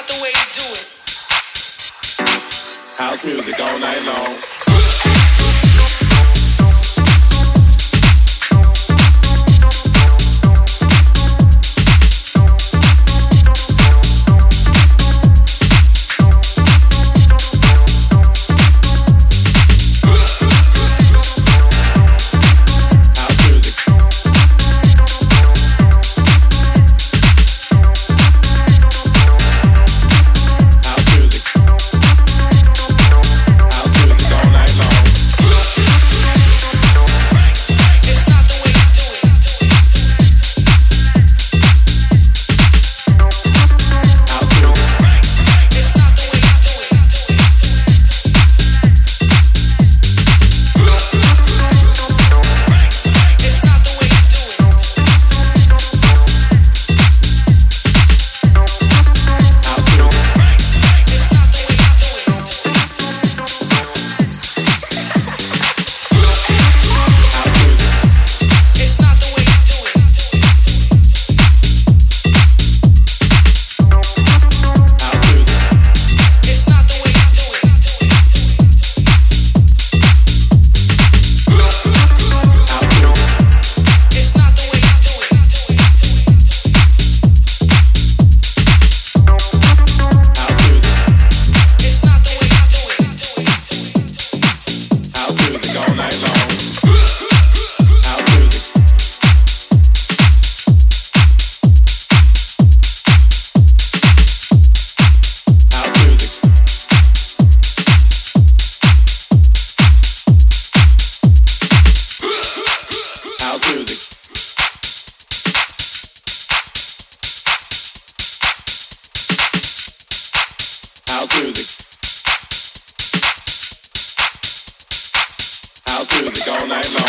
not the way to do it. House music all night long. Out through all night long.